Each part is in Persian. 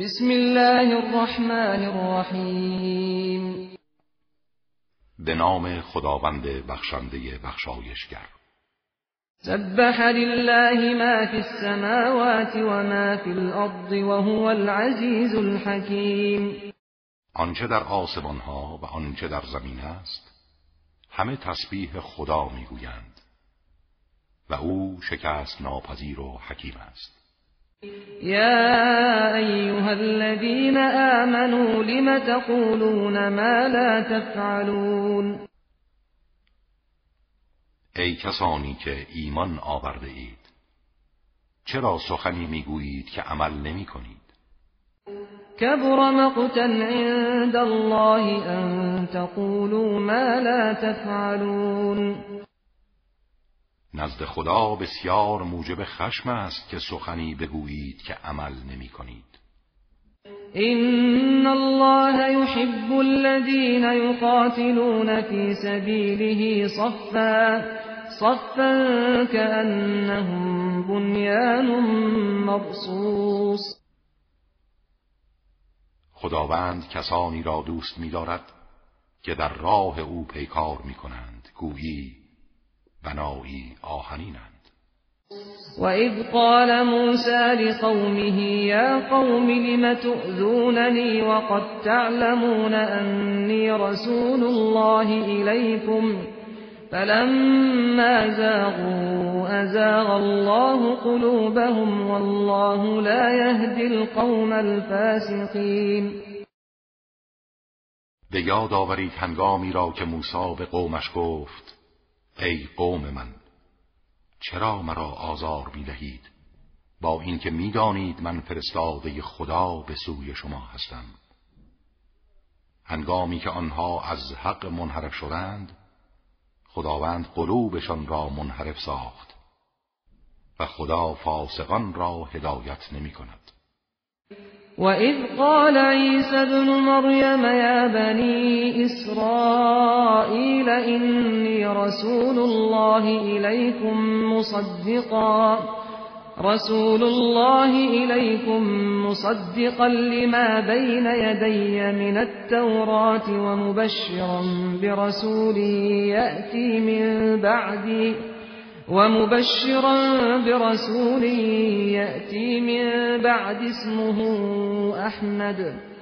بسم الله الرحمن الرحیم به نام خداوند بخشنده بخشایشگر. سبح لله ما فی السماوات و ما فی الارض وهو العزیز الحکیم. آنچه در آسمان ها و آنچه در زمین است همه تسبیح خدا می‌گویند و او شکست ناپذیر و حکیم است. يا أيها الذين آمنوا لم تقولون ما لا تفعلون؟ ای کسانی که ایمان آورده اید چرا سخنی می‌گویید که عمل نمی کنید؟ كبر مقتا عند الله أن تقولوا ما لا تفعلون. نزد خدا بسیار موجب خشم است که سخنی بگویید که عمل نمی کنید. إن الله يحب الذين يقاتلون في سبيله صفا صفا كأنهم بنيان مرصوص. خداوند کسانی را دوست می‌دارد که در راه او پیکار می کنند گویی بنایی آهنینند. وَإِذْ قَالَ مُوسَى لِقَوْمِهِ يَا قَوْمِ لِمَ تُؤْذُونَنِي وَقَدْ تَعْلَمُونَ أَنِّي رَسُولُ اللَّهِ إِلَيْكُمْ فَلَمَّا زَاغُوا أَزَاغَ اللَّهُ قُلُوبَهُمْ وَاللَّهُ لَا يَهْدِي الْقَوْمَ الْفَاسِقِينَ. به یاد آورید هنگامی را که موسی به قومش گفت ای قوم من چرا مرا آزار می دهید با اینکه می‌دانید من فرستاده خدا به سوی شما هستم. هنگامی که آنها از حق منحرف شدند خداوند قلوبشان را منحرف ساخت و خدا فاسقان را هدایت نمی کند وَإِذْ قَالَ عِيسَى ابْنُ مَرْيَمَ يَا بَنِي إِسْرَائِيلَ إِنِّي رَسُولُ اللَّهِ إِلَيْكُمْ مُصَدِّقًا رسول الله إليكم مصدقا لما بين يدي من التوراة ومبشرا برسول يأتي من بعدي ومبشرا برسول يأتي من بعد اسمه أحمد.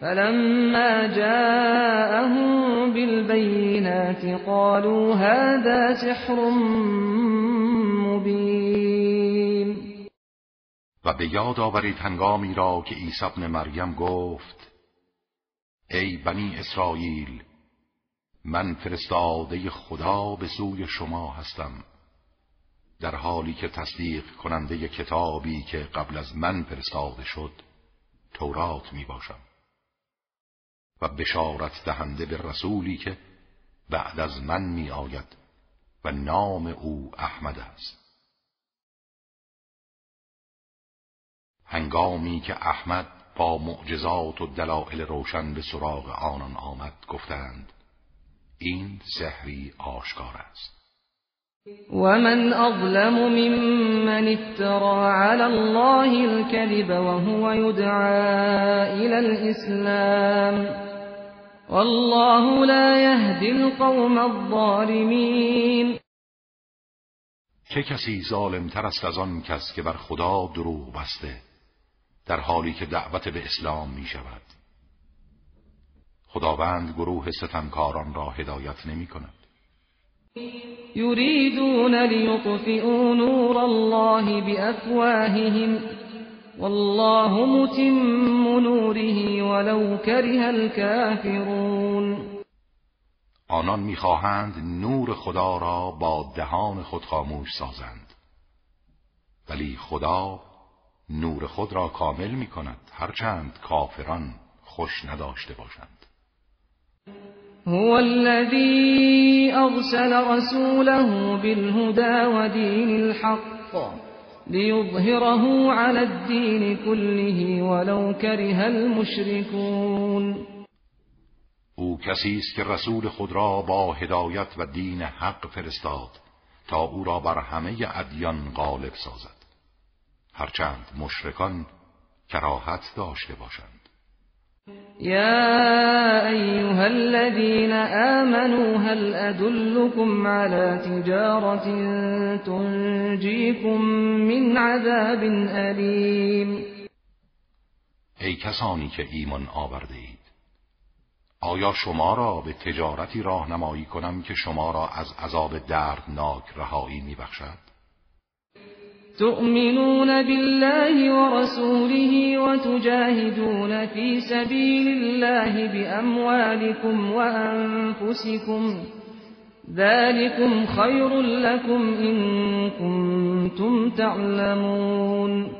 فلما جاءهم بالبينات قالوا هذا سحر مبين. و به یاد آورید هنگامی را که عیسی ابن مریم گفت ای بنی اسرائیل من فرستاده خدا به سوی شما هستم. در حالی که تصدیق کننده کتابی که قبل از من فرستاده شد تورات می باشم و بشارت دهنده به رسولی که بعد از من می آید و نام او احمد است. هنگامی که احمد با معجزات و دلائل روشن به سراغ آنان آمد گفتند این سحری آشکار است. ومن أظلم ممن افترى على الله الكذب وهو يدعى إلى الإسلام والله لا يهدي القوم الظالمين چه کسی ظالم تر است از آن کس که بر خدا دروغ بسته در حالی که دعوت به اسلام می شود خداوند گروه ستمکاران را هدایت نمی کند يريدون ليطفئوا نور الله بأفواههم. والله متم نوره ولو كره الكافرون. آنان می‌خواهند نور خدا را با دهان خود خاموش سازند. ولی خدا نور خود را کامل می کند هرچند کافران خوش نداشته باشند. هو الذي أرسل رسوله بالهدى ودين الحق ليظهره على الدين كله ولو كره المشركون. او کسی است که رسول خود را با هدایت و دین حق فرستاد تا او را بر همه ادیان غالب سازد. هرچند مشرکان کراهت داشته باشند. يا أيها الذين آمنوا هل أدلكم على تجارة تنجيكم من عذاب أليم؟ ای کسانی که ایمان آورده اید آیا شما را به تجارتی راهنمایی کنم که شما را از عذاب دردناک رهایی میبخشد؟ تؤمنون بالله ورسوله وتجاهدون في سبيل الله بأموالكم وأنفسكم ذلكم خير لكم إن كنتم تعلمون.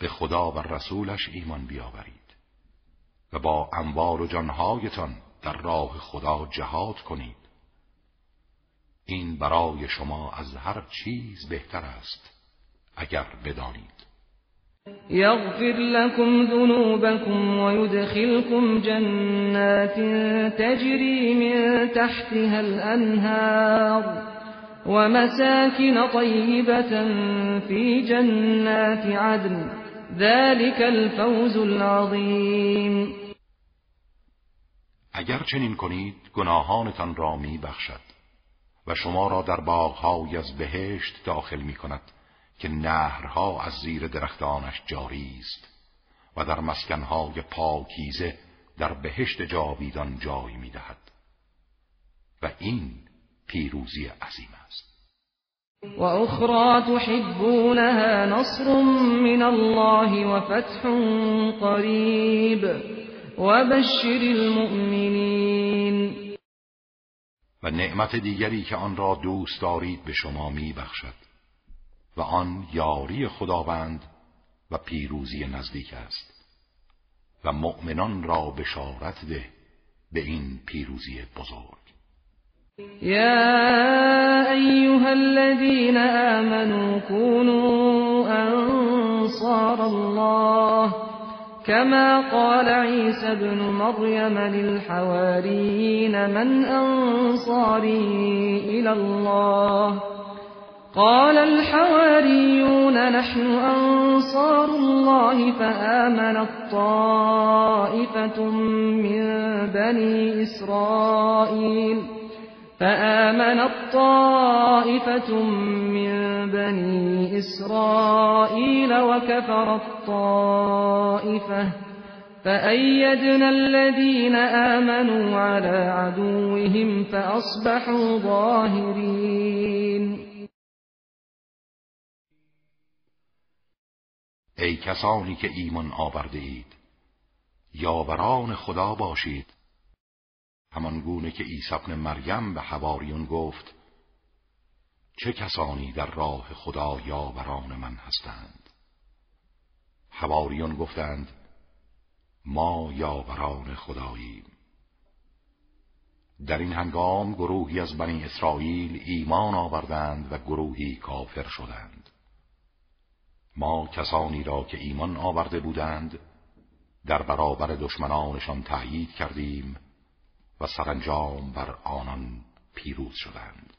به خدا و رسولش ایمان بیاورید و با انوار و جانهایتان در راه خدا جهاد کنید. این برای شما از هر چیز بهتر است اگر بدانید. یغفر لكم ذنوبكم ويدخلكم جنات تجري من تحتها الأنهار ومساكن طيبة في جنات عدن. ذلك الفوز العظیم. اگر چنین کنید گناهانتان را می بخشد و شما را در باغهای از بهشت داخل می کند که نهرها از زیر درختانش جاری است و در مسکنهای پاکیزه در بهشت جاویدان جای می دهد و این پیروزی عظیم است. و اخرى تحبونها نصر من الله و فتح قریب و بشر المؤمنین. و نعمت دیگری که آن را دوست دارید به شما می بخشد و آن یاری خداوند و پیروزی نزدیک است. و مؤمنان را بشارت ده به این پیروزی بزرگ. یا ایها الذین آمنوا كونوا انصار الله كما قال عيسى ابن مريم للحواريين من أنصاري إلى الله قال الحواريون نحن أنصار الله فآمنت طائفة من بني إسرائيل فآمنت طائفة من بني إسرائيل وكفرت طائفة فأيدنا الذين آمنوا على عدوهم فأصبحوا ظاهرين. ای کسانی که ایمان آورده اید خدا باشید. همان گونه که عیسی ابن مریم به حواریون گفت چه کسانی در راه خدا یاوران من هستند؟ حواریون گفتند ما یاوران خداییم. در این هنگام گروهی از بنی اسرائیل ایمان آوردند و گروهی کافر شدند. ما کسانی را که ایمان آورده بودند در برابر دشمنانشان تأیید کردیم و سرانجام بر آنان پیروز شدند.